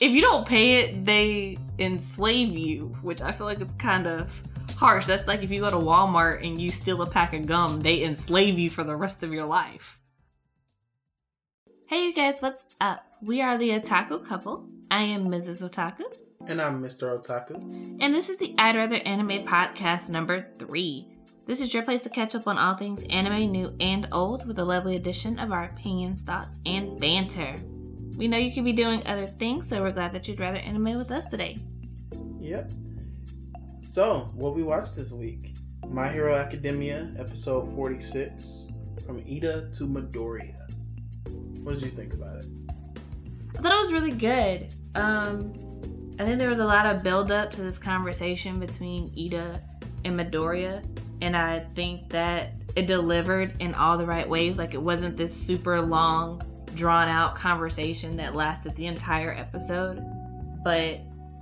If you don't pay it, they enslave you, which I feel like it's kind of harsh. That's like if you go to Walmart and you steal a pack of gum, they enslave you for the rest of your life. Hey, you guys, what's up? We are the Otaku couple. I am Mrs. Otaku. And I'm Mr. Otaku. And this is the I'd Rather Anime podcast number three. This is your place to catch up on all things anime, new and old, with a lovely addition of our opinions, thoughts, and banter. We know you could be doing other things, so we're glad that you'd rather anime with us today. Yep. So, what we watched this week My Hero Academia, episode 46, from Iida to Midoriya. What did you think about it? I thought it was really good. Um, I think there was a lot of build up to this conversation between Iida and Midoriya, and I think that it delivered in all the right ways. Like it wasn't this super long, drawn out conversation that lasted the entire episode, but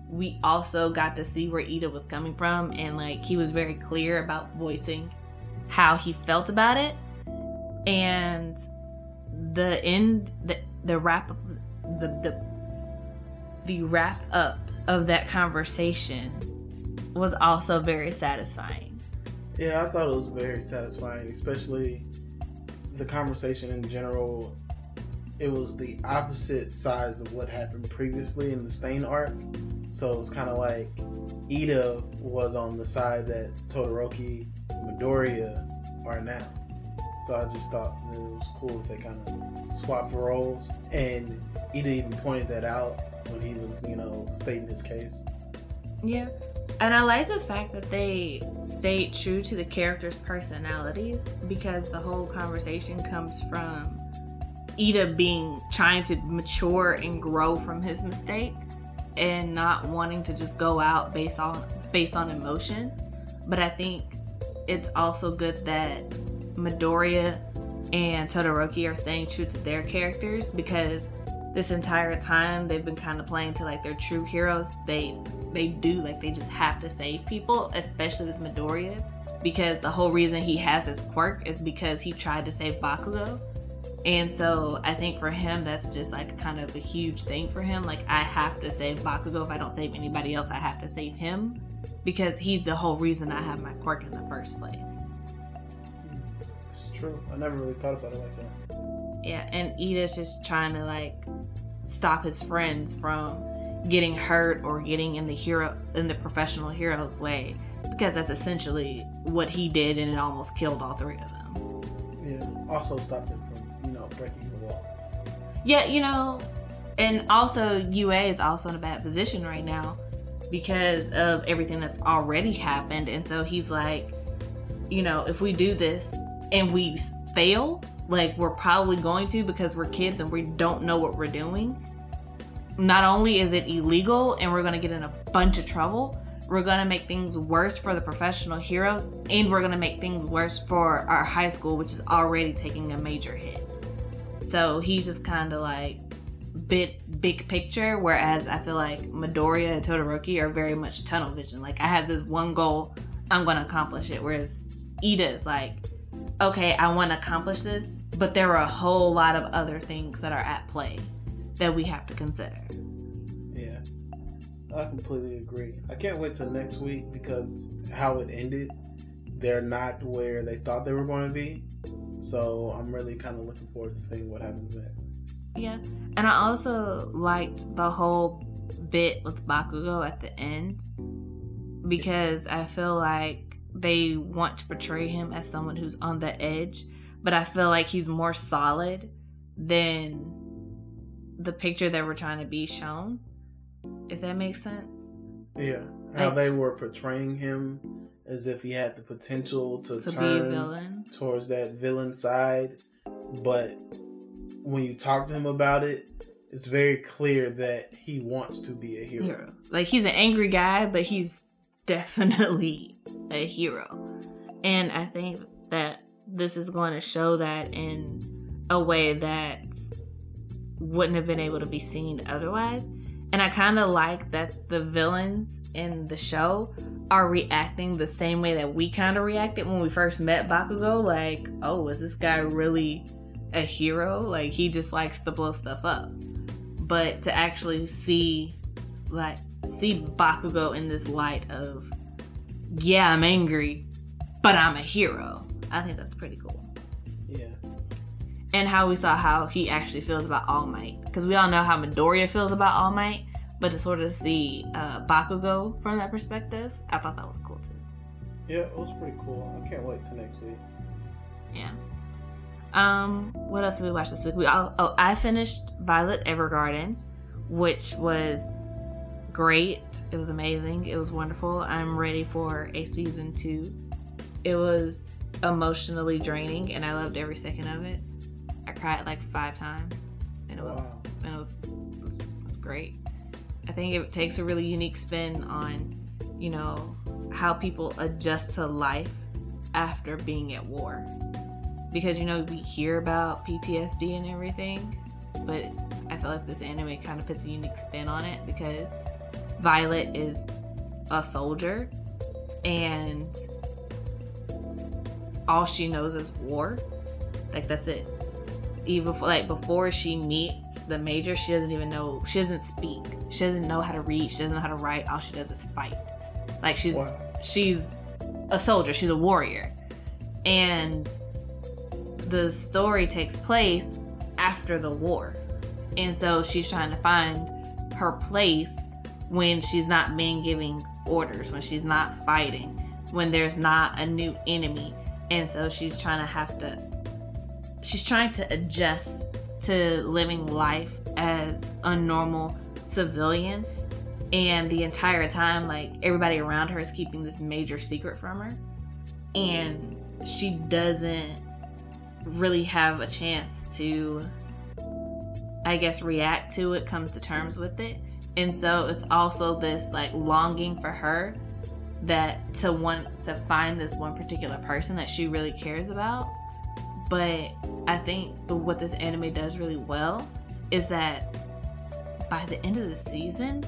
we also got to see where Iida was coming from, and like he was very clear about voicing how he felt about it, and the end, the the wrap up, the the the wrap up of that conversation was also very satisfying. Yeah, I thought it was very satisfying, especially the conversation in general. It was the opposite sides of what happened previously in the Stain arc. So it was kind of like Iida was on the side that Todoroki and Midoriya are now. So I just thought it was cool if they kind of swapped roles. And Iida even pointed that out when he was, you know, stating his case. Yeah. And I like the fact that they stayed true to the characters' personalities because the whole conversation comes from Iida being trying to mature and grow from his mistake and not wanting to just go out based on based on emotion. But I think it's also good that Midoriya and Todoroki are staying true to their characters because this entire time they've been kind of playing to like their true heroes. They they do like they just have to save people, especially with Midoriya, because the whole reason he has his quirk is because he tried to save Bakugo. And so I think for him that's just like kind of a huge thing for him. Like I have to save Bakugo. If I don't save anybody else, I have to save him because he's the whole reason I have my quirk in the first place. It's true. I never really thought about it like that. Yeah, and Iida's just trying to like stop his friends from getting hurt or getting in the hero in the professional hero's way because that's essentially what he did and it almost killed all three of them. Yeah. Also stopped him you know, breaking the wall. Yeah, you know, and also UA is also in a bad position right now because of everything that's already happened and so he's like, you know, if we do this and we fail, like we're probably going to because we're kids and we don't know what we're doing. Not only is it illegal and we're going to get in a bunch of trouble, we're going to make things worse for the professional heroes and we're going to make things worse for our high school, which is already taking a major hit. So he's just kind of like bit big picture, whereas I feel like Midoriya and Todoroki are very much tunnel vision. Like I have this one goal, I'm going to accomplish it. Whereas Iida is like, okay, I want to accomplish this, but there are a whole lot of other things that are at play that we have to consider. Yeah, I completely agree. I can't wait till next week because how it ended, they're not where they thought they were going to be. So I'm really kind of looking forward to seeing what happens next. Yeah, and I also liked the whole bit with Bakugo at the end because I feel like they want to portray him as someone who's on the edge, but I feel like he's more solid than the picture that we're trying to be shown. If that makes sense. Yeah, how like, they were portraying him as if he had the potential to, to turn towards that villain side, but when you talk to him about it, it's very clear that he wants to be a hero. hero. Like he's an angry guy, but he's definitely a hero. And I think that this is going to show that in a way that wouldn't have been able to be seen otherwise. And I kind of like that the villains in the show are reacting the same way that we kind of reacted when we first met Bakugo. Like, oh, is this guy really a hero? Like, he just likes to blow stuff up. but to actually see like see Bakugo in this light of yeah, I'm angry, but I'm a hero. I think that's pretty cool. Yeah. And how we saw how he actually feels about All Might. Because we all know how Midoriya feels about All Might, but to sort of see uh, Bakugo from that perspective, I thought that was cool too. Yeah, it was pretty cool. I can't wait till next week. Yeah. Um, what else did we watch this week? We all, oh, I finished Violet Evergarden, which was great. It was amazing. It was wonderful. I'm ready for a season two. It was emotionally draining, and I loved every second of it. I cried like five times, and it was Wow. and it was, it was, it was great. I think it takes a really unique spin on, you know, how people adjust to life after being at war. Because you know we hear about PTSD and everything, but I feel like this anime kind of puts a unique spin on it because Violet is a soldier and all she knows is war. Like that's it. Even before, like before she meets the major, she doesn't even know. She doesn't speak. She doesn't know how to read. She doesn't know how to write. All she does is fight. Like she's Wow. she's a soldier. She's a warrior, and the story takes place after the war, and so she's trying to find her place when she's not being giving orders, when she's not fighting, when there's not a new enemy, and so she's trying to have to she's trying to adjust to living life as a normal civilian. And the entire time like everybody around her is keeping this major secret from her. And she doesn't really have a chance to i guess react to it come to terms with it. And so it's also this like longing for her that to want to find this one particular person that she really cares about but I think what this anime does really well is that by the end of the season,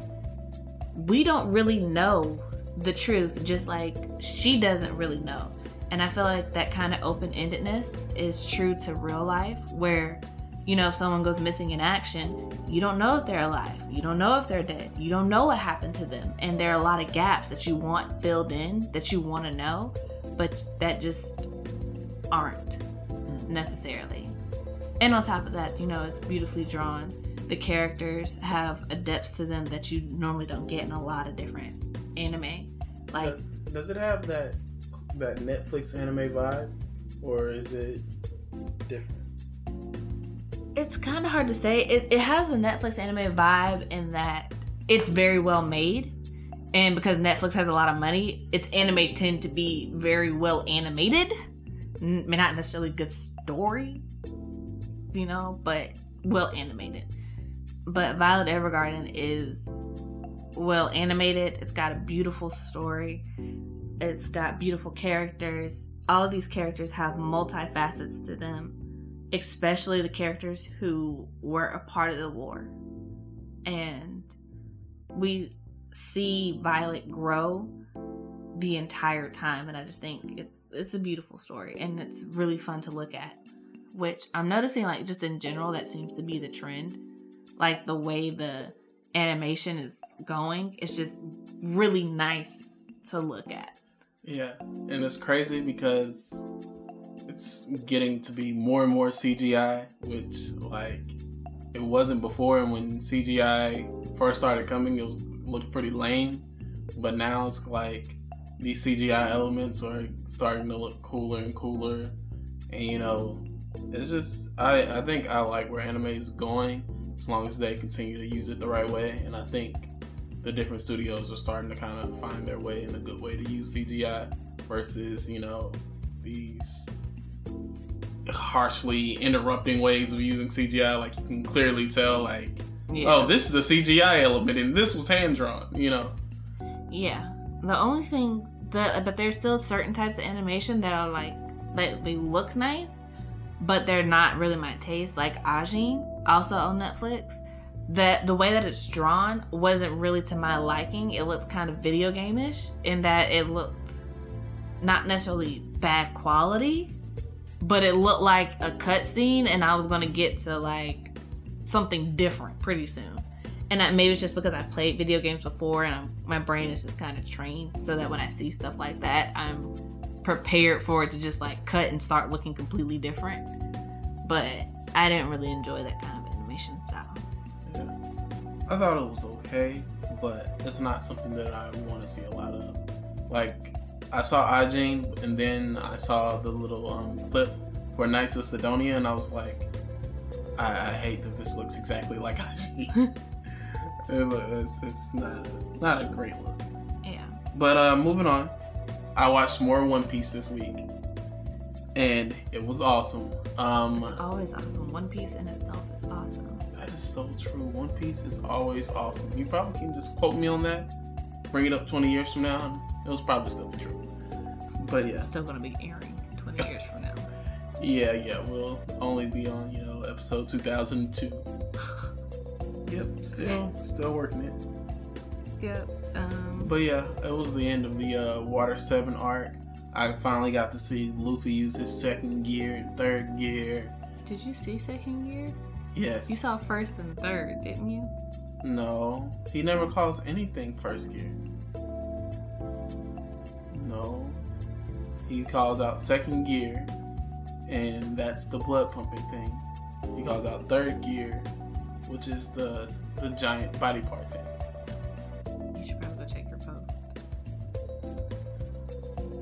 we don't really know the truth, just like she doesn't really know. And I feel like that kind of open endedness is true to real life, where, you know, if someone goes missing in action, you don't know if they're alive. You don't know if they're dead. You don't know what happened to them. And there are a lot of gaps that you want filled in that you want to know, but that just aren't necessarily. And on top of that, you know, it's beautifully drawn. The characters have a depth to them that you normally don't get in a lot of different anime. Like, Does- Does it have that that Netflix anime vibe, or is it different? it's kind of hard to say. It, it has a Netflix anime vibe in that it's very well made. And because Netflix has a lot of money, its anime tend to be very well animated. N- not necessarily good story, you know, but well animated. But Violet Evergarden is well animated. It's got a beautiful story. It's got beautiful characters. All of these characters have multifacets to them especially the characters who were a part of the war. And we see Violet grow the entire time and I just think it's it's a beautiful story and it's really fun to look at. Which I'm noticing like just in general that seems to be the trend. Like the way the animation is going, it's just really nice to look at. Yeah, and it's crazy because it's getting to be more and more CGI, which like it wasn't before. And when CGI first started coming, it was looked pretty lame, but now it's like these CGI elements are starting to look cooler and cooler, and you know, it's just I I think I like where anime is going as long as they continue to use it the right way, and I think the different studios are starting to kind of find their way in a good way to use CGI versus, you know, these harshly interrupting ways of using CGI. Like you can clearly tell, like, oh, this is a CGI element and this was hand drawn, you know. Yeah. The only thing that, but there's still certain types of animation that are like, that they look nice, but they're not really my taste. Like Ajin, also on Netflix. That the way that it's drawn wasn't really to my liking. It looks kind of video game-ish in that it looked not necessarily bad quality, but it looked like a cutscene, and I was gonna get to like something different pretty soon. And that maybe it's just because I've played video games before and I'm, my brain is just kind of trained so that when I see stuff like that, I'm prepared for it to just like cut and start looking completely different. But I didn't really enjoy that kind of animation style. Yeah. I thought it was okay, but it's not something that I want to see a lot of. Like, I saw Ajin, and then I saw the little um, clip for Knights of Sidonia, and I was like, I, I hate that this looks exactly like Ajin. it's, it's not not a great look. Yeah. But uh, moving on, I watched more One Piece this week, and it was awesome. Um, It's always awesome. One Piece in itself is awesome. that is so true. One Piece is always awesome. You probably can just quote me on that. Bring it up 20 years from now, and it'll probably still be true. But yeah, It's still gonna be airing 20 years from now. yeah, yeah. We'll only be on you know episode 2002. yep, still still working it. Yep. Um, But yeah, it was the end of the uh, Water 7 arc. I finally got to see Luffy use his second gear and third gear. did you see second gear? Yes. You saw first and third, didn't you? No, he never calls anything first gear. No, he calls out second gear, and that's the blood pumping thing. He calls out third gear, which is the the giant body part thing. You should probably go check your post.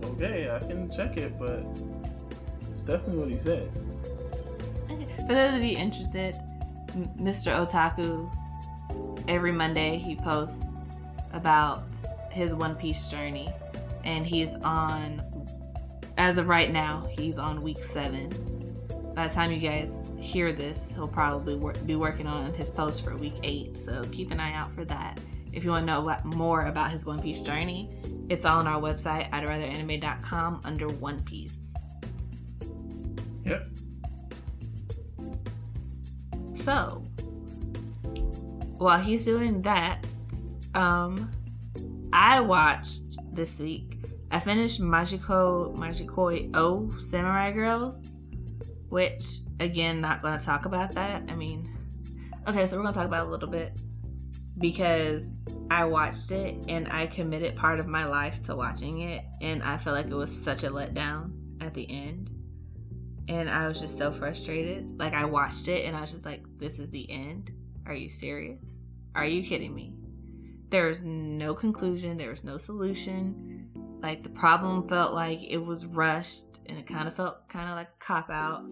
Okay, I can check it, but it's definitely what he said. Okay. For those of you interested, Mr. Otaku, every Monday he posts about his One Piece journey, and he's on. As of right now, he's on week seven. By the time you guys hear this, he'll probably wor- be working on his post for week eight. So keep an eye out for that. If you want to know what- more about his One Piece journey, it's all on our website, I'd rather anime.com under One Piece. Yep. So, while he's doing that, um, I watched this week. I finished Majiko Majikoi O Samurai Girls, which again, not going to talk about that. I mean, okay, so we're going to talk about it a little bit because I watched it and I committed part of my life to watching it, and I felt like it was such a letdown at the end and I was just so frustrated. Like I watched it and I was just like, "This is the end? Are you serious? Are you kidding me?" There was no conclusion. There was no solution. Like the problem felt like it was rushed, and it kind of felt kind of like a cop out.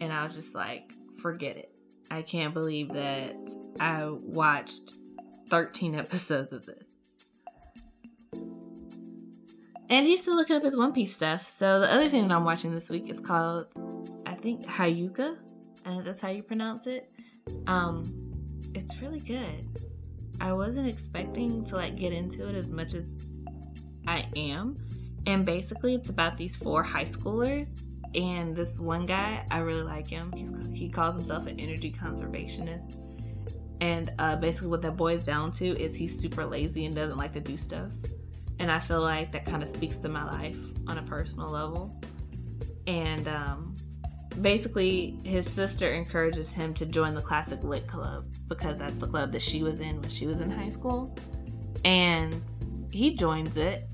And I was just like, "Forget it. I can't believe that I watched 13 episodes of this." And he's still looking up his One Piece stuff. So the other thing that I'm watching this week is called, I think, Hayuka, and that's how you pronounce it. Um, it's really good. I wasn't expecting to like get into it as much as I am, and basically it's about these four high schoolers. And this one guy, I really like him. He's he calls himself an energy conservationist. And uh, basically, what that boils down to is he's super lazy and doesn't like to do stuff and I feel like that kind of speaks to my life on a personal level. And um, basically, his sister encourages him to join the Classic Lit Club because that's the club that she was in when she was in high school. And he joins it.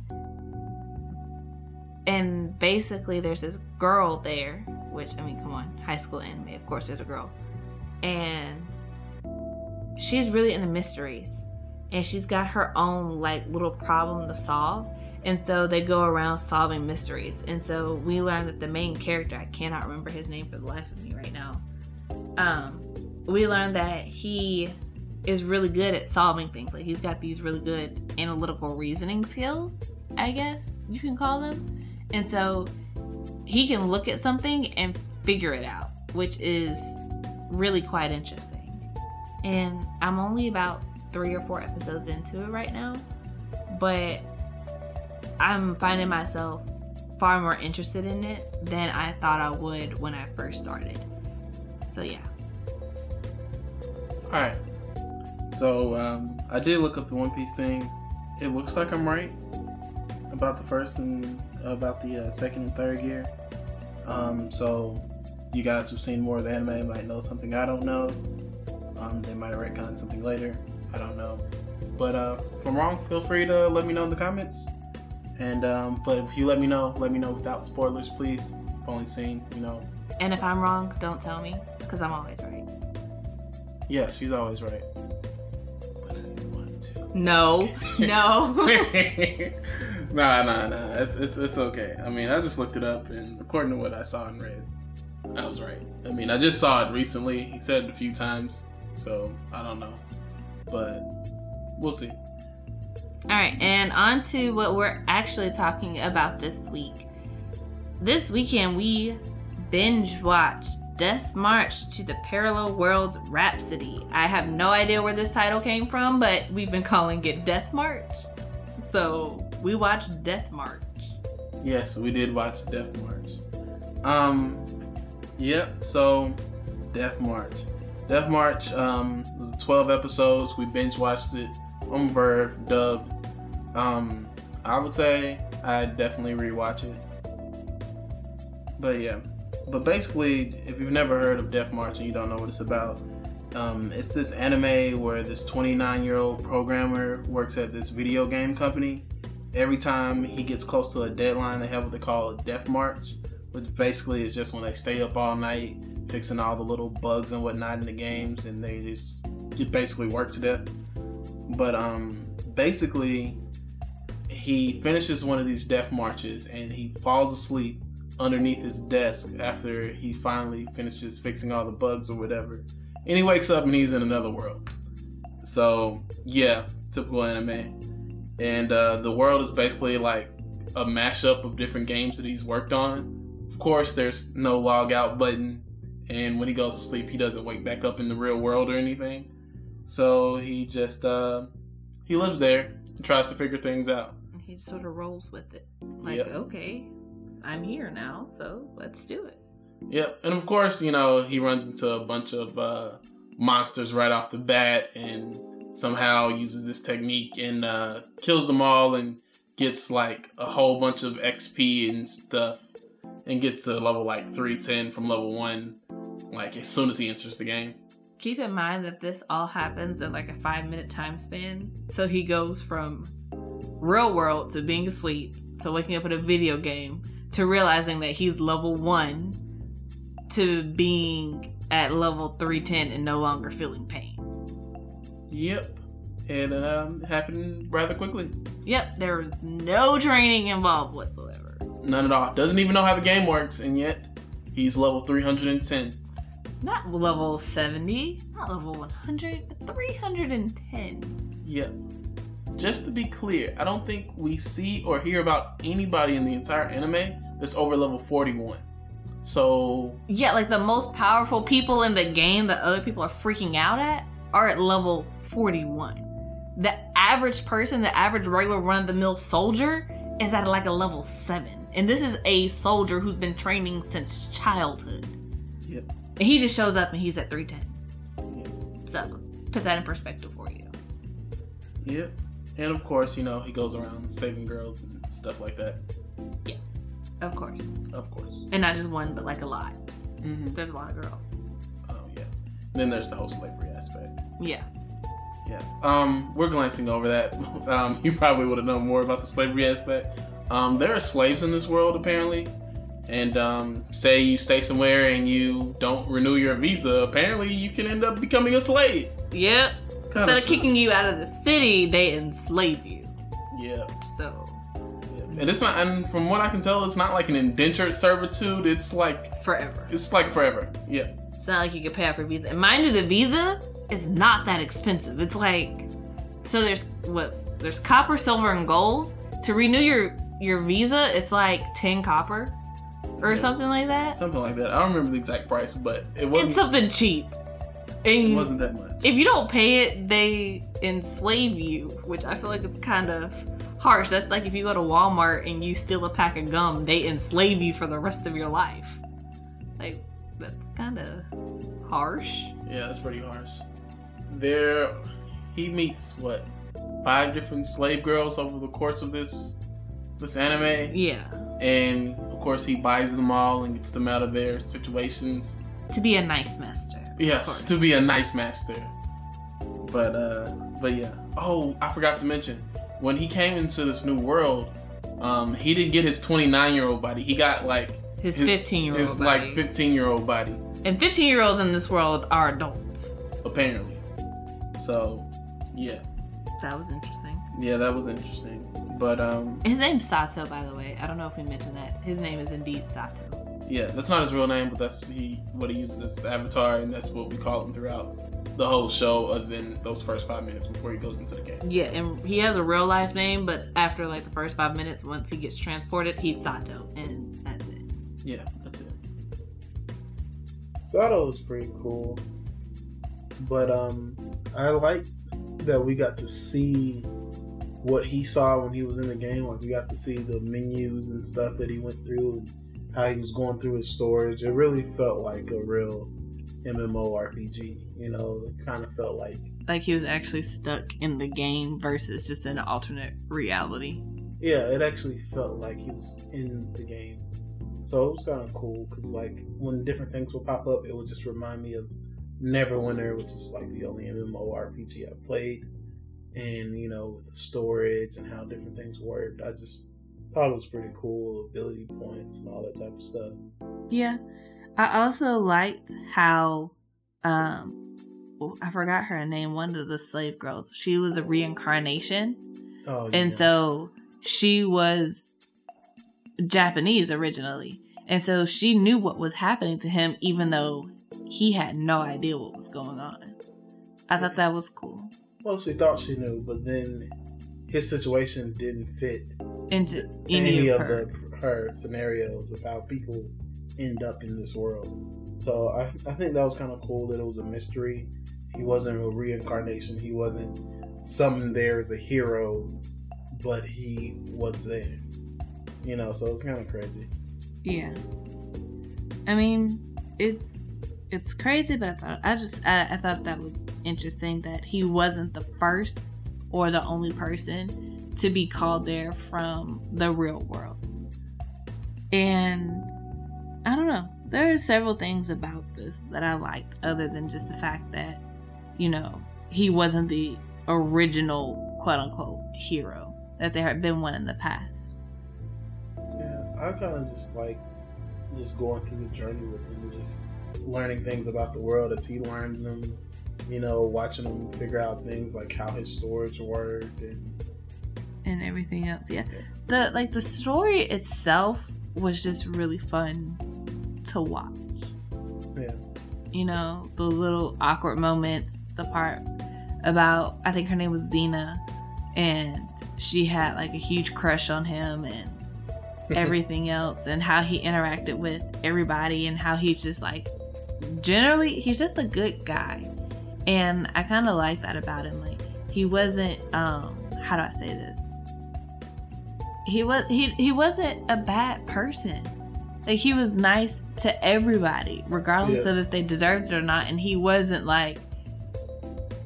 And basically, there's this girl there, which, I mean, come on, high school anime, of course, there's a girl. And she's really into mysteries. And she's got her own like little problem to solve. And so they go around solving mysteries. And so we learn that the main character i cannot remember his name for the life of me right now um we learn that he is really good at solving things. Like he's got these really good analytical reasoning skills i guess you can call them and so he can look at something and figure it out which is really quite interesting and i'm only about three or four episodes into it right now, but I'm finding myself far more interested in it than I thought I would when I first started. So yeah. All right. So um, I did look up the One Piece thing. It looks like I'm right about the first and about the uh, second and third gear. Um, so you guys who've seen more of the anime might know something I don't know. Um, they might retcon something later. I don't know. But uh, if I'm wrong, feel free to let me know in the comments. And um, but if you let me know, let me know without spoilers, please. I've only seen, you know. And if I'm wrong, don't tell me, because I'm always right. Yeah, she's always right. But I didn't want to. No, no. nah, nah, nah. It's it's it's okay. I mean, I just looked it up, and according to what I saw and read, I was right. I mean, I just saw it recently. He said it a few times, so I don't know, but we'll see. All right, and on to what we're actually talking about this week. This weekend, we binge watched Death March to the Parallel World Rhapsody. I have no idea where this title came from, but we've been calling it Death March. So we watched Death March. Yes, we did watch Death March. Um, yep. So, Death March. Death March um, was 12 episodes. We binge watched it on VRV, dubbed. Um, I would say I definitely rewatch it. But yeah, but basically, if you've never heard of Death March and you don't know what it's about, um, it's this anime where this 29 year old programmer works at this video game company. Every time he gets close to a deadline, they have what they call a Death March, which basically is just when they stay up all night fixing all the little bugs and whatnot in the games, and they just, just basically work to death. But um, basically, he finishes one of these death marches and he falls asleep underneath his desk after he finally finishes fixing all the bugs or whatever. And he wakes up and he's in another world. So, yeah, typical anime. And uh, the world is basically like a mashup of different games that he's worked on. Of course, there's no log out button. And when he goes to sleep, he doesn't wake back up in the real world or anything. So he just, uh, he lives there and tries to figure things out. He sort of rolls with it. Like, Yep. okay, I'm here now, so let's do it. Yep, and of course, you know, he runs into a bunch of uh, monsters right off the bat and somehow uses this technique and uh, kills them all and gets like a whole bunch of XP and stuff and gets to level like 310 from level 1 like as soon as he enters the game. Keep in mind that this all happens in like a five minute time span. So he goes from real world to being asleep to waking up in a video game to realizing that he's level one to being at level 310 and no longer feeling pain. Yep, and um, it happened rather quickly. Yep, there was no training involved whatsoever. None at all. Doesn't even know how the game works, and yet he's level 310. Not level 70, not level 100, but 310. Yep. Just to be clear, I don't think we see or hear about anybody in the entire anime that's over level 41. So, Yeah, like the most powerful people in the game that other people are freaking out at are at level 41. The average person, the average regular run of the mill soldier, is at like a level 7. And this is a soldier who's been training since childhood. yep. And he just shows up and he's at 310. Yep. So, put that in perspective for you. Yep. And of course, you know, he goes around saving girls and stuff like that. Yeah. Of course. Of course. And not just one, but like a lot. Mm-hmm. There's a lot of girls. Oh, yeah. Then there's the whole slavery aspect. Yeah. Yeah. Um, we're glancing over that. Um, you probably would have known more about the slavery aspect. Um, there are slaves in this world apparently, and um, say you stay somewhere and you don't renew your visa, apparently you can end up becoming a slave. Yep. Kinda Instead of kicking you out of the city, they enslave you. Yep. So, yeah. And it's not. And from what I can tell, it's not like an indentured servitude. It's like forever. it's like forever. Yep. It's not like you can pay off your visa. And mind you, the visa is not that expensive. It's like so there's what there's copper, silver, and gold. To renew your your visa, it's like ten copper or Yeah. something like that. Something like that. I don't remember the exact price, but it wasn't. It's something cheap. it wasn't that much. if you don't pay it, they enslave you, which I feel like it's kind of harsh. That's like if you go to Walmart and you steal a pack of gum, they enslave you for the rest of your life. Like that's kind of harsh. Yeah, that's pretty harsh. There, he meets what five different slave girls over the course of this this anime, Yeah. and of course he buys them all and gets them out of their situations. to be a nice master. Yes, to be a nice master. But uh but yeah. Oh, I forgot to mention when he came into this new world, um, he didn't get his 29 year old body. He got like his 15 year old his old like 15 year old body and 15 year olds in this world are adults. apparently. So yeah, That was interesting. yeah, that was interesting. But um, His name's Sato, by the way. I don't know if we mentioned that. His name is indeed Sato. yeah, that's not his real name, but that's he what he uses as avatar, and that's what we call him throughout the whole show, other than those first five minutes before he goes into the game. Yeah, and he has a real life name, but after like the first five minutes, once he gets transported, he's Sato, and that's it. Yeah, that's it. Sato is pretty cool, but um, I like that we got to see what he saw when he was in the game. Like we got to see the menus and stuff that he went through, and how he was going through his storage. It really felt like a real MMORPG. You know, it kind of felt like Like he was actually stuck in the game versus just in an alternate reality. yeah, it actually felt like he was in the game. So it was kind of cool because like when different things would pop up, it would just remind me of Neverwinter, which is like the only MMORPG I've played, and you know with the storage and how different things worked. I just thought it was pretty cool, ability points and all that type of stuff. Yeah. I also liked how um oh, I forgot her name, one of the slave girls. She was a reincarnation. Oh, And so she was Japanese originally. And so she knew what was happening to him even though he had no idea what was going on. I thought that was cool. well, she thought she knew, but then his situation didn't fit Into any, any of her. the her scenarios of how people end up in this world. So I, I think that was kind of cool that it was a mystery. He wasn't a reincarnation. He wasn't summoned there as a hero, but he was there. You know, so it's kind of crazy. Yeah. I mean, it's it's crazy, but I thought I just I, I thought that was interesting that he wasn't the first or the only person to be called there from the real world. And I don't know. There are several things about this that I liked, other than just the fact that, you know, he wasn't the original quote unquote hero, that there had been one in the past. Yeah, I kind of just like just going through the journey with him, just learning things about the world as he learned them. You know, watching him figure out things like how his storage worked and and everything else. Yeah. The like the story itself was just really fun to watch. yeah, You know, the little awkward moments, the part about I think her name was Zena and she had like a huge crush on him and everything else and how he interacted with everybody and how he's just like generally he's just a good guy. And I kind of like that about him. Like he wasn't um how do I say this? He was he he wasn't a bad person. Like he was nice to everybody, regardless Yeah. of if they deserved it or not. And he wasn't like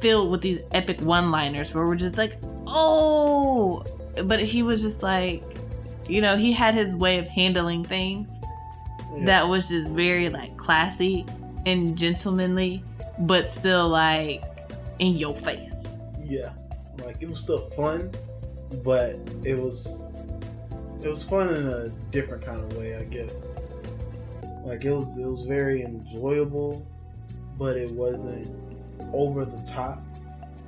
filled with these epic one-liners where we're just like, oh, but he was just like, you know, he had his way of handling things yeah. that was just very like classy and gentlemanly, but still like in your face. yeah, like it was still fun, but it was it was fun in a different kind of way, I guess. Like it was it was very enjoyable, but it wasn't over the top.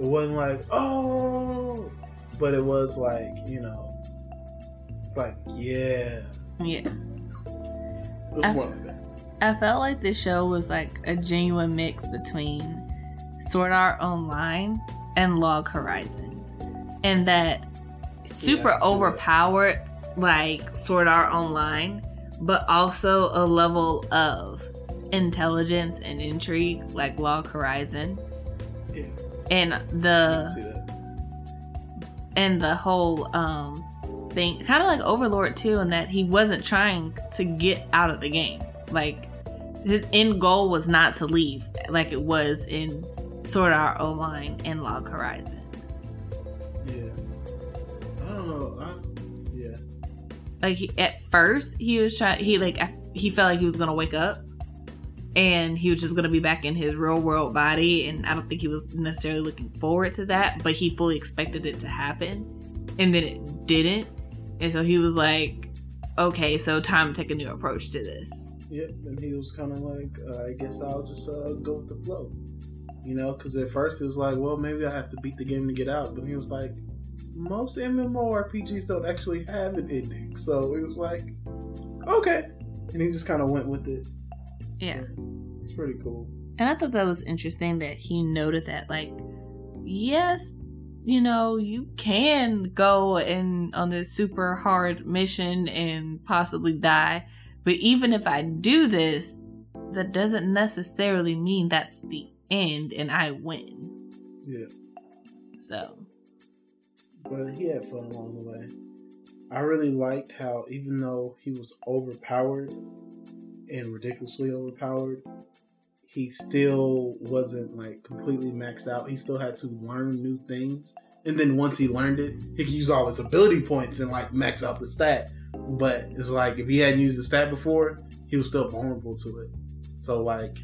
It wasn't like oh, but it was like you know, it's like yeah, Yeah. It was I- like that. I felt like this show was like a genuine mix between Sword Art Online and Log Horizon. And that super that. overpowered like Sword Art Online, but also a level of intelligence and intrigue like Log Horizon. Yeah. And the can see that. and the whole um thing kind of like overlord too in that he wasn't trying to get out of the game like his end goal was not to leave like it was in sort sword art online and log horizon. Yeah, I don't know. I, yeah, like he, at first he was trying he like he felt like he was gonna wake up and he was just going to be back in his real world body and i don't think he was necessarily looking forward to that but he fully expected it to happen and then it didn't. And so he was like okay so time to take a new approach to this Yep, and he was kind of like, uh, I guess I'll just uh, go with the flow, you know. Because at first it was like, well, maybe I have to beat the game to get out, but he was like, most MMORPGs don't actually have an ending, so it was like, okay, and he just kind of went with it. yeah It's pretty cool. And I thought that was interesting that he noted that, like, yes, you know, you can go and on this super hard mission and possibly die, but even if I do this, that doesn't necessarily mean that's the end and I win. Yeah, So, but he had fun along the way. I really liked how even though he was overpowered and ridiculously overpowered, he still wasn't like completely maxed out. He still had to learn new things. And then once he learned it, he could use all his ability points and like max out the stat. But it's like if he hadn't used the stat before, he was still vulnerable to it. So like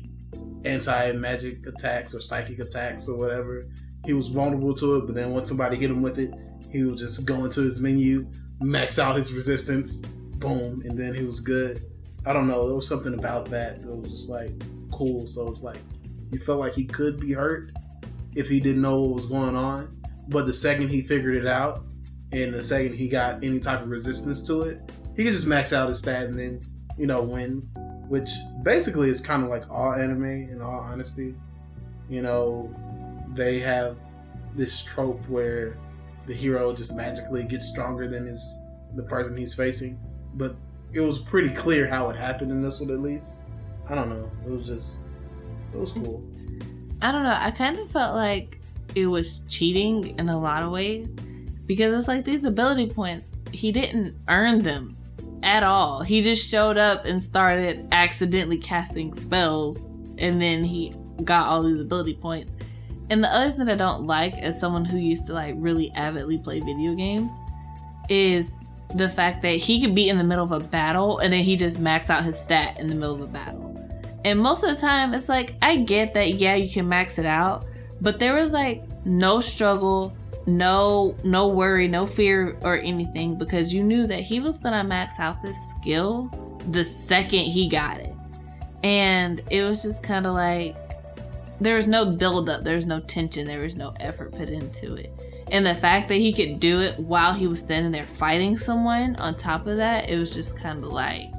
anti magic attacks or psychic attacks or whatever, he was vulnerable to it. But then once somebody hit him with it, he would just go into his menu, max out his resistance, boom, and then he was good. I don't know. There was something about that that was just like cool. So it's like you felt like he could be hurt if he didn't know what was going on. But the second he figured it out, and the second he got any type of resistance to it, he could just max out his stat and then, you know, win. Which basically is kind of like all anime, in all honesty. You know, they have this trope where the hero just magically gets stronger than his the person he's facing. But it was pretty clear how it happened in this one, at least. I don't know. It was just, it was cool. I don't know. I kind of felt like it was cheating in a lot of ways because it's like these ability points, he didn't earn them at all. He just showed up and started accidentally casting spells, and then he got all these ability points. And the other thing that I don't like, as someone who used to like really avidly play video games, is the fact that he could be in the middle of a battle and then he just max out his stat in the middle of a battle. And most of the time, it's like, I get that, yeah, you can max it out, but there was like no struggle, no no worry, no fear or anything because you knew that he was gonna max out this skill the second he got it. And it was just kind of like there was no build up, there was no tension, there was no effort put into it. And the fact that he could do it while he was standing there fighting someone on top of that, it was just kind of like,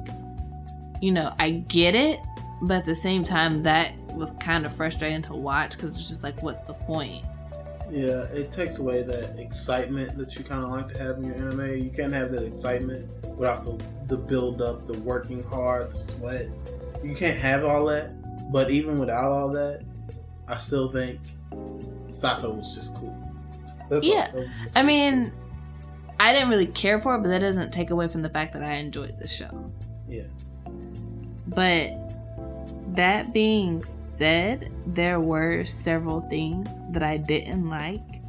you know, I get it, but at the same time, that was kind of frustrating to watch because it's just like, what's the point? Yeah, it takes away that excitement that you kind of like to have in your anime. You can't have that excitement without the, the build up, the working hard, the sweat. You can't have all that. But even without all that, I still think Sato was just cool. That's. Yeah, That was just- I mean, I didn't really care for it, but that doesn't take away from the fact that I enjoyed the show. Yeah. But that being said, there were several things that I didn't like.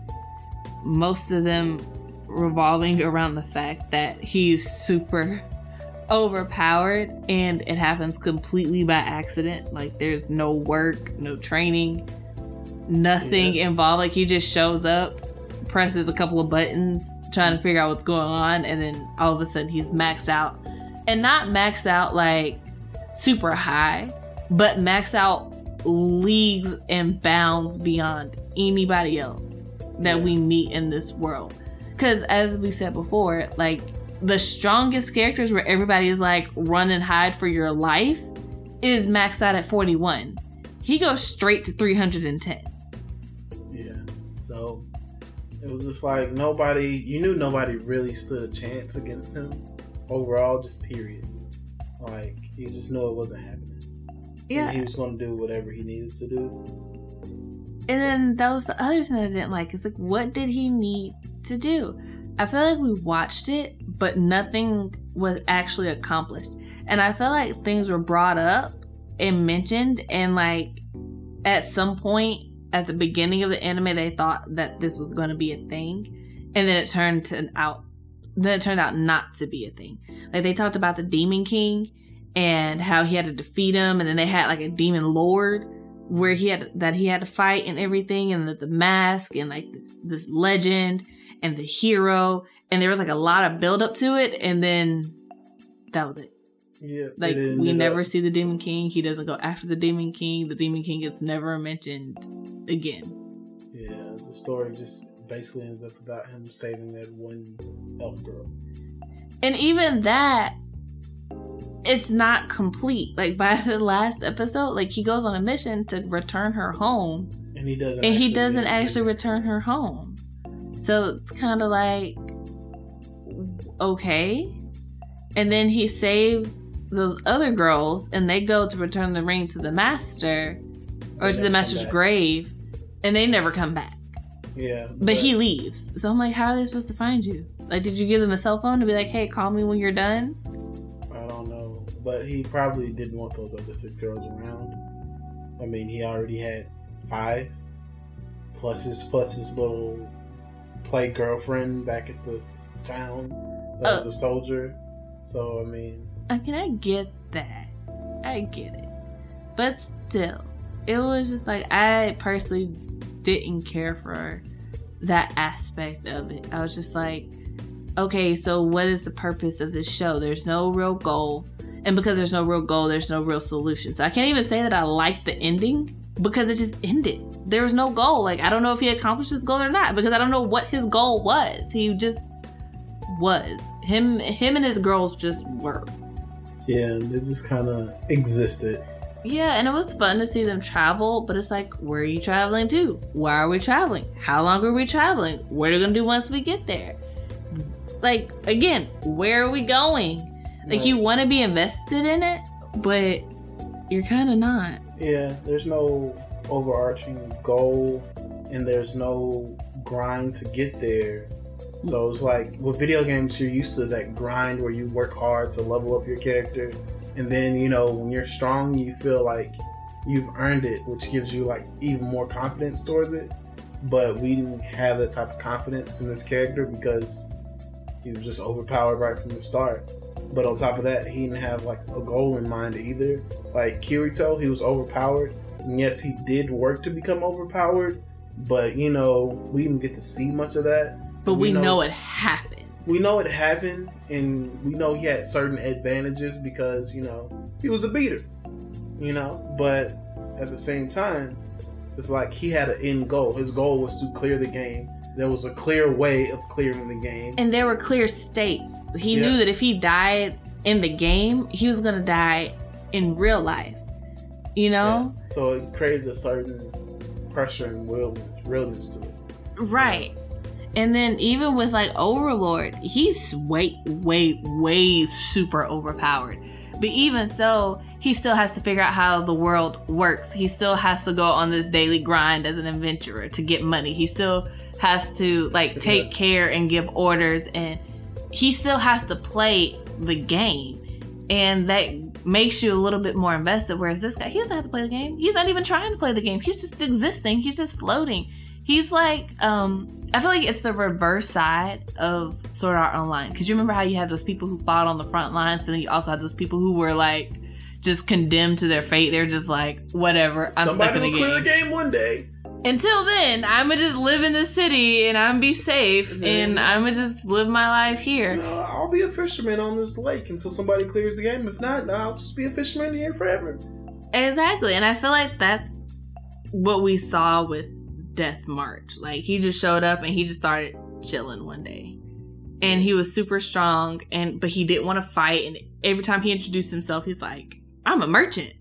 Most of them revolving around the fact that he's super overpowered and it happens completely by accident. Like there's no work, no training, nothing involved. Like he just shows up, presses a couple of buttons, trying to figure out what's going on, and then all of a sudden he's maxed out. And not maxed out like super high, but maxed out leagues and bounds beyond anybody else that Yeah. we meet in this world. Because as we said before, like the strongest characters where everybody is like run and hide for your life is maxed out at 41. He goes straight to 310. Yeah. So it was just like nobody, you knew nobody really stood a chance against him overall, just period. Like, you just knew it wasn't happening. Yeah. And he was going to do whatever he needed to do. And then that was the other thing I didn't like. It's like, what did he need to do? I feel like we watched it, but nothing was actually accomplished. And I feel like things were brought up and mentioned, and like at some point at the beginning of the anime, they thought that this was going to be a thing, and then it turned to out. Then it turned out not to be a thing. Like they talked about the Demon King, and how he had to defeat him, and then they had like a demon lord where he had that he had to fight and everything, and the, the mask and like this this legend and the hero, and there was like a lot of build up to it, and then that was it. Yeah, Like we never up- see the Demon King. He doesn't go after the Demon King. The Demon King gets never mentioned again. Yeah, the story just basically ends up about him saving that one elf girl. And even that, it's not complete. Like by the last episode, like he goes on a mission to return her home, And he doesn't. and he actually doesn't actually return her home. So it's kind of like okay. And then he saves those other girls, and they go to return the ring to the master, or They to the master's grave, and they never come back. Yeah, But he leaves. So I'm like, how are they supposed to find you? Like, did you give them a cell phone to be like, hey, call me when you're done? I don't know, but he probably didn't want those other six girls around. I mean, he already had five, plus his plus his little play girlfriend back at the town that was Uh. a soldier. So I mean, I mean, I get that. I get it. But still, it was just like, I personally didn't care for that aspect of it. I was just like, okay, so what is the purpose of this show? There's no real goal. And because there's no real goal, there's no real solution. So I can't even say that I liked the ending because it just ended. There was no goal. Like, I don't know if he accomplished his goal or not because I don't know what his goal was. He just was. Him him and his girls just were. yeah, they just kind of existed. Yeah, and it was fun to see them travel, but it's like, where are you traveling to? Why are we traveling? How long are we traveling? What are we gonna do once we get there? Like, again, where are we going? Like, Right. you wanna be invested in it, but you're kinda not. Yeah, there's no overarching goal and there's no grind to get there. So it's like with video games, you're used to that grind where you work hard to level up your character. And then, you know, when you're strong, you feel like you've earned it, which gives you like even more confidence towards it. But we didn't have that type of confidence in this character because he was just overpowered right from the start. But on top of that, he didn't have like a goal in mind either. Like Kirito, he was overpowered. And yes, he did work to become overpowered, but you know, we didn't get to see much of that. But we, We know- know, it happened. We know it happened, and we know he had certain advantages because, you know, he was a beater. You know, but at the same time, it's like he had an end goal. His goal was to clear the game. There was a clear way of clearing the game. And there were clear states. He Yeah. knew that if he died in the game, he was gonna die in real life. You know? Yeah. So it created a certain pressure and realness, realness to it. Right. And then even with like Overlord, he's way, way, way super overpowered. But even so, he still has to figure out how the world works. He still has to go on this daily grind as an adventurer to get money. He still has to like take Yeah. care and give orders and he still has to play the game. And that makes you a little bit more invested. Whereas this guy, he doesn't have to play the game. He's not even trying to play the game. He's just existing. He's just floating. He's like, um, I feel like it's the reverse side of Sword Art Online. Because you remember how you had those people who fought on the front lines, but then you also had those people who were like just condemned to their fate. They're just like, whatever, I'm Somebody stuck in the game. the game one day. Until then, I'ma just live in the city and I'm be safe and I'ma just live my life here. You know, I'll be a fisherman on this lake until somebody clears the game. If not, I'll just be a fisherman here forever. Exactly. And I feel like that's what we saw with Death March. Like he just showed up and he just started chilling one day. And he was super strong and but he didn't want to fight and every time he introduced himself he's like, "I'm a merchant."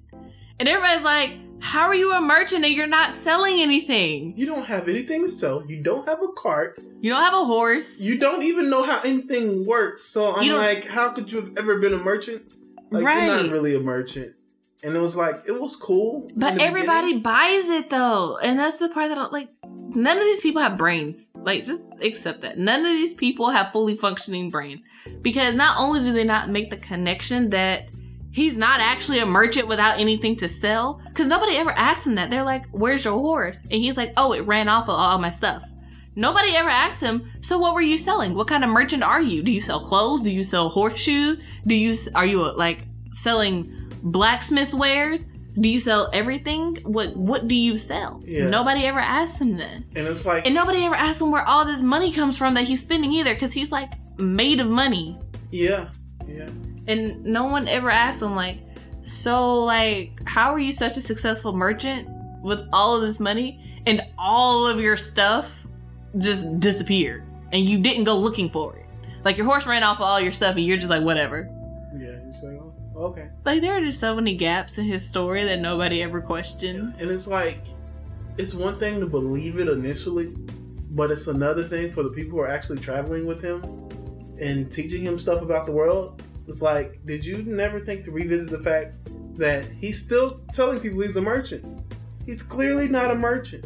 And everybody's like, "How are you a merchant and you're not selling anything? You don't have anything to sell. You don't have a cart. You don't have a horse." You don't even know how anything works. So I'm like, how could you have ever been a merchant? Like, you're Right. not really a merchant. And it was like, it was cool. But everybody beginning. buys it though. And that's the part that I like none of these people have brains. Like just accept that. None of these people have fully functioning brains. Because not only do they not make the connection that he's not actually a merchant without anything to sell, because nobody ever asks him that. They're like, Where's your horse? And he's like, Oh, it ran off of all my stuff. Nobody ever asks him, so what were you selling? What kind of merchant are you? Do you sell clothes? Do you sell horseshoes? Do you are you uh, like selling blacksmith wares? Do you sell everything? What What do you sell? Yeah. Nobody ever asked him this, And it's like, and nobody ever asked him where all this money comes from that he's spending either, because he's like made of money, yeah, yeah. And no one ever asked him like, so like, how are you such a successful merchant with all of this money and all of your stuff just disappeared, and you didn't go looking for it? Like your horse ran off with all your stuff, and you're just like, whatever. Yeah, you say, oh, okay. Like there are just so many gaps in his story that nobody ever questioned. And it's like, it's one thing to believe it initially, but it's another thing for the people who are actually traveling with him and teaching him stuff about the world. It's like, did you never think to revisit the fact that he's still telling people he's a merchant? He's clearly not a merchant.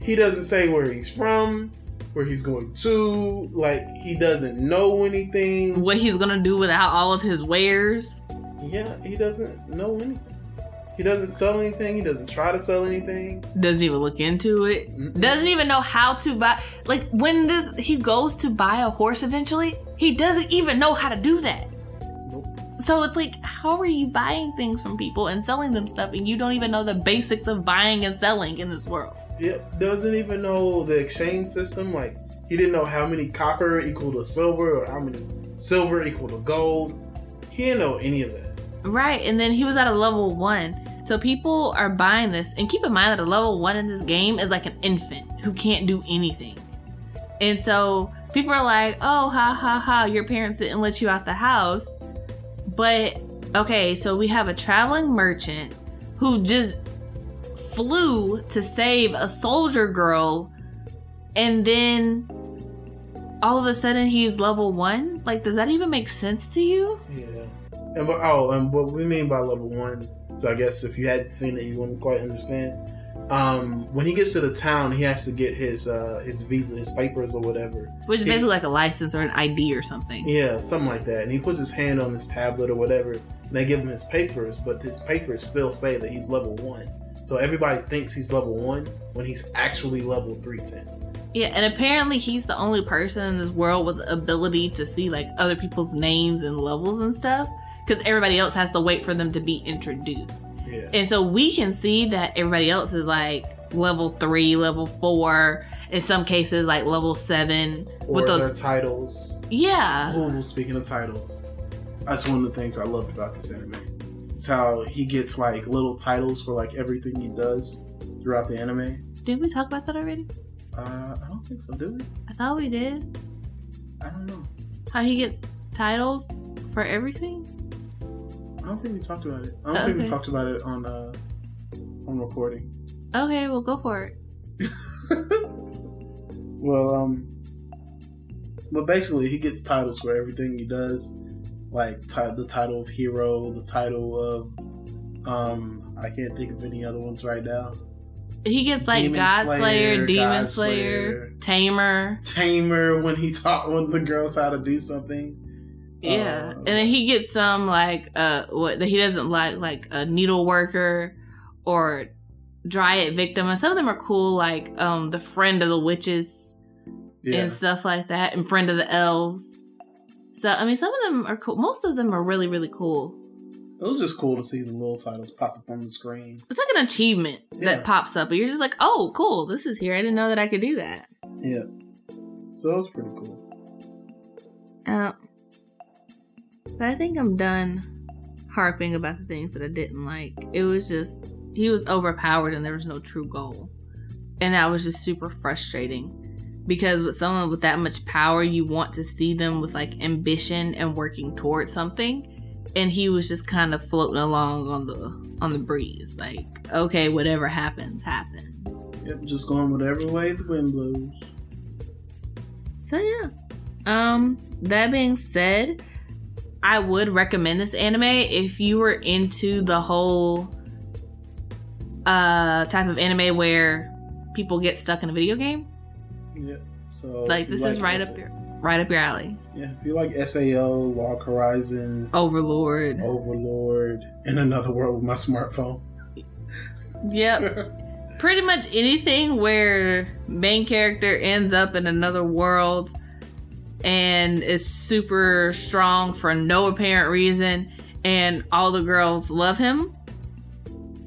He doesn't say where he's from, where he's going to. Like, he doesn't know anything. What he's gonna do without all of his wares? Yeah, he doesn't know anything. He doesn't sell anything. He doesn't try to sell anything. Doesn't even look into it. Mm-mm. Doesn't even know how to buy. Like when this he goes to buy a horse eventually, he doesn't even know how to do that. So it's like, how are you buying things from people and selling them stuff, and you don't even know the basics of buying and selling in this world? Yep. Doesn't even know the exchange system. Like he didn't know how many copper equal to silver or how many silver equal to gold. He didn't know any of that. Right, and then he was at a level one. So people are buying this, and keep in mind that a level one in this game is like an infant who can't do anything. And so people are like, oh, ha ha ha, your parents didn't let you out the house. But okay, so we have a traveling merchant who just flew to save a soldier girl, and then all of a sudden he's level one? Like, does that even make sense to you? Yeah. And oh, and what we mean by level one. So I guess if you hadn't seen it, you wouldn't quite understand. Um, when he gets to the town, he has to get his uh, his visa, his papers, or whatever. Which is He- basically like a license or an ID or something. Yeah, something like that. And he puts his hand on his tablet or whatever, and they give him his papers, but his papers still say that he's level one. So everybody thinks he's level one when he's actually level three ten. Yeah, and apparently he's the only person in this world with the ability to see like other people's names and levels and stuff. Because everybody else has to wait for them to be introduced. Yeah. And so we can see that everybody else is like level three, level four, in some cases like level seven Or with those. titles. Yeah. Oh, well, speaking of titles, that's one of the things I loved about this anime. It's how he gets like little titles for like everything he does throughout the anime. Didn't we talk about that already? Uh, I don't think so, do we? I thought we did. I don't know. How he gets titles for everything? I don't think we talked about it. I don't think we talked about it on uh on recording. Okay, well, go for it. well, um, but basically, he gets titles for everything he does, like ti- the title of hero, the title of, um, I can't think of any other ones right now. He gets like Demon God Slayer, Slayer, Demon God Slayer, Slayer. Tamer. Tamer when he taught one of the girls how to do something. Yeah, Uh, and then he gets some like uh what that he doesn't like like a needle worker or dryad victim, and some of them are cool like um the friend of the witches Yeah, and stuff like that, and friend of the elves. So I mean, some of them are cool. Most of them are really really cool. it was just cool to see the little titles pop up on the screen. It's like an achievement Yeah. that pops up, and you're just like, oh, cool, this is here. I didn't know that I could do that. Yeah, so it was pretty cool. Uh, but I think I'm done harping about the things that I didn't like. It was just he was overpowered and there was no true goal. And that was just super frustrating. Because with someone with that much power, you want to see them with like ambition and working towards something. And he was just kind of floating along on the on the breeze. Like, okay, whatever happens, happens. Yep, just going whatever way the wind blows. So yeah. Um that being said, I would recommend this anime if you were into the whole uh type of anime where people get stuck in a video game. Yeah, so Like this is right S- up your right up your alley. Yeah, if you like SAO, Log Horizon, Overlord. Overlord, in another world with my smartphone. Yep. Pretty much anything where main character ends up in another world and is super strong for no apparent reason and all the girls love him.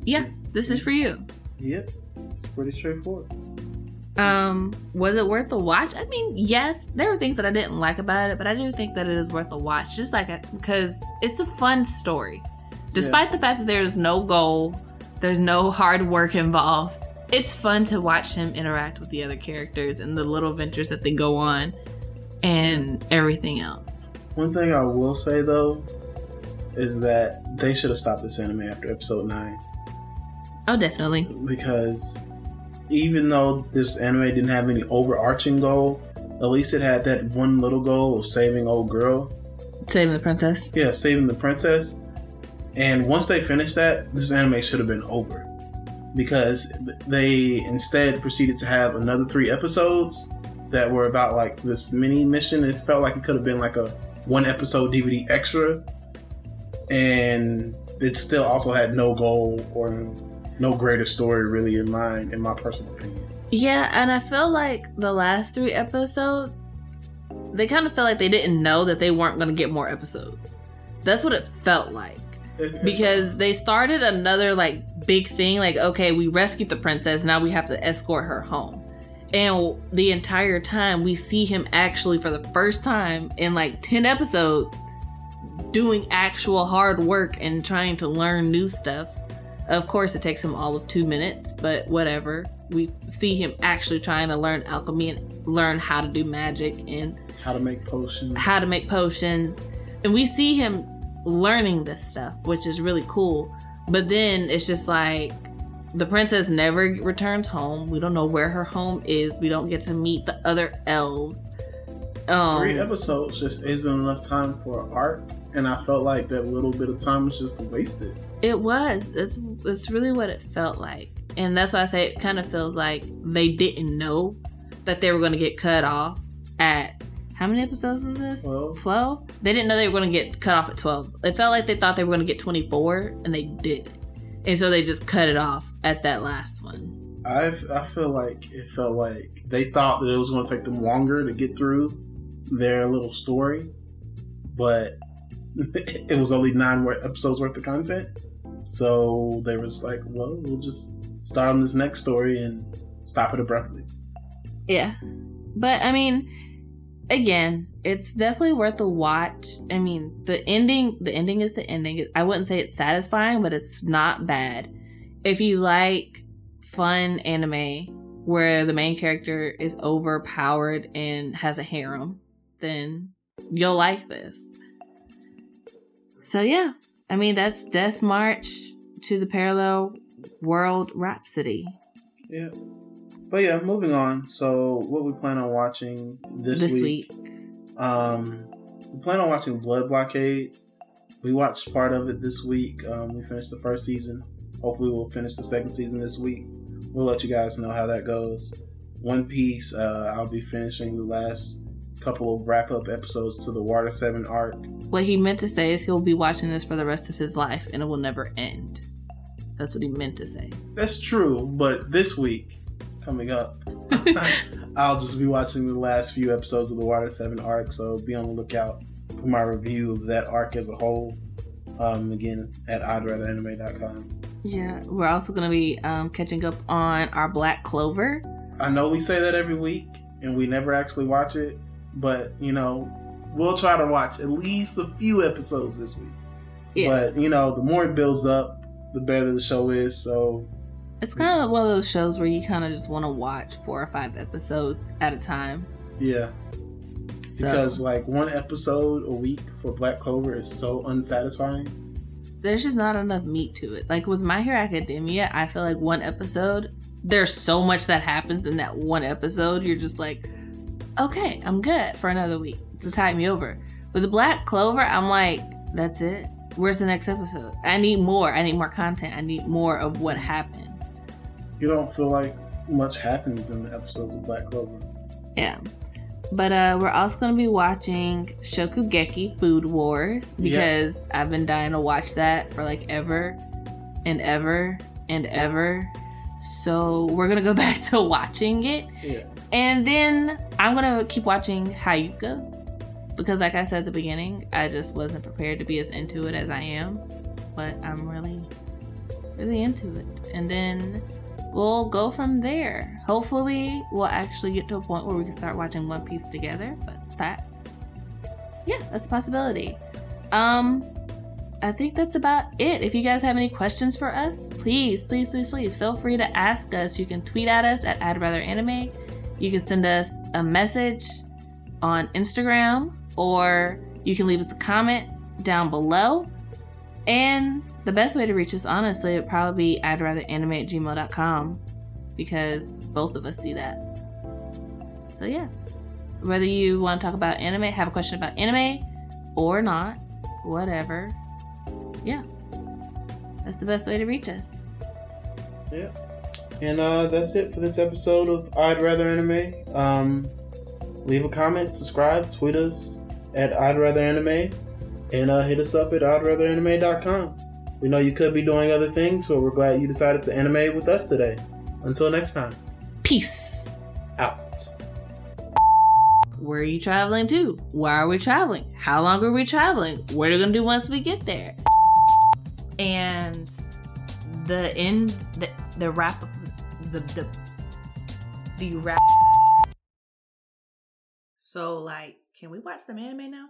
Yeah, this is for you. Yep, it's pretty straightforward. Um, was it worth the watch? I mean, yes, there were things that I didn't like about it, but I do think that it is worth the watch. Just like because it's a fun story, despite the fact that there's no goal, there's no hard work involved. It's fun to watch him interact with the other characters and the little adventures that they go on, and everything else. One thing I will say though is that they should have stopped this anime after episode nine Oh, definitely. because even though this anime didn't have any overarching goal, at least it had that one little goal of saving old girl. Saving the princess. Yeah, saving the princess. And once they finished that, this anime should have been over. Because they instead proceeded to have another three episodes that were about like this mini mission. It felt like it could have been like a one episode DVD extra. And it still also had no goal or no greater story really in mind, in my personal opinion. Yeah, and I feel like the last three episodes, they kind of felt like they didn't know that they weren't going to get more episodes. That's what it felt like. Because they started another like big thing, like, okay, we rescued the princess, now we have to escort her home. And the entire time, we see him actually, for the first time in like 10 episodes, doing actual hard work and trying to learn new stuff. Of course, it takes him all of two minutes, but whatever. We see him actually trying to learn alchemy and learn how to do magic and how to make potions. how to make potions. And we see him learning this stuff, which is really cool. But then it's just like the princess never returns home. We don't know where her home is. We don't get to meet the other elves. Um, Three episodes just isn't enough time for an arc, and I felt like that little bit of time was just wasted. It was. That's that's really what it felt like. And that's why I say it kind of feels like they didn't know that they were going to get cut off at how many episodes was this? Twelve. 12? They didn't know they were going to get cut off at 12. It felt like they thought they were going to get 24 and they didn't. And so they just cut it off at that last one. I I feel like it felt like they thought that it was going to take them longer to get through their little story, but it was only nine more episodes worth of content. So they was like, "Well, we'll just start on this next story and stop it abruptly." Yeah. But I mean, again, it's definitely worth a watch. I mean, the ending, the ending is the ending. I wouldn't say it's satisfying, but it's not bad. If you like fun anime where the main character is overpowered and has a harem, then you'll like this. So yeah, I mean that's Death March to the Parallel World Rhapsody Yeah. But yeah, moving on. So, what we plan on watching this, this week? week. Um, we plan on watching Blood Blockade. We watched part of it this week. Um, we finished the first season. Hopefully, we'll finish the second season this week. We'll let you guys know how that goes. One Piece. Uh, I'll be finishing the last couple of wrap up episodes to the Water Seven arc. What he meant to say is he'll be watching this for the rest of his life and it will never end. That's what he meant to say. That's true, but this week coming up, I'll just be watching the last few episodes of the Water 7 arc, so be on the lookout for my review of that arc as a whole. Um, again, at I'dRatherAnime.com. Yeah, we're also going to be um, catching up on our Black Clover. I know we say that every week, and we never actually watch it, but you know, we'll try to watch at least a few episodes this week. Yeah, But you know, the more it builds up, the better the show is. So it's kind of one of those shows where you kind of just want to watch four or five episodes at a time. yeah, So because like one episode a week for Black Clover is so unsatisfying. there's just not enough meat to it. Like with My Hero Academia, I feel like one episode, there's so much that happens in that one episode. You're just like, okay, I'm good for another week to tide me over. With the Black Clover, I'm like, that's it. Where's the next episode? I need more. I need more content. I need more of what happened. You don't feel like much happens in the episodes of Black Clover. Yeah. But uh, we're also going to be watching Shokugeki Food Wars because I've been dying to watch that for like ever and ever and ever. So we're going to go back to watching it. Yeah. And then I'm going to keep watching Hayuka because, like I said at the beginning, I just wasn't prepared to be as into it as I am. But I'm really, really into it. And then we'll go from there. Hopefully, we'll actually get to a point where we can start watching One Piece together. But that's, yeah, that's a possibility. Um, I think that's about it. If you guys have any questions for us, please, please, please, please feel free to ask us. You can tweet at us at I'd Rather Anime. You can send us a message on Instagram, or you can leave us a comment down below. And the best way to reach us, honestly, would probably be I'd rather anime at gmail.com because both of us see that. So, yeah. Whether you want to talk about anime, have a question about anime, or not, whatever. Yeah. That's the best way to reach us. Yeah. And uh, that's it for this episode of I'd Rather Anime. Um, leave a comment, subscribe, tweet us at I'd Rather Anime, and uh, hit us up at I'dRatherAnime.com. We know you could be doing other things, so we're glad you decided to animate with us today. Until next time, Peace. out. Where are you traveling to? Why are we traveling? How long are we traveling? What are we gonna do once we get there? And the end, the the wrap, the the the wrap. So like, can we watch some anime now?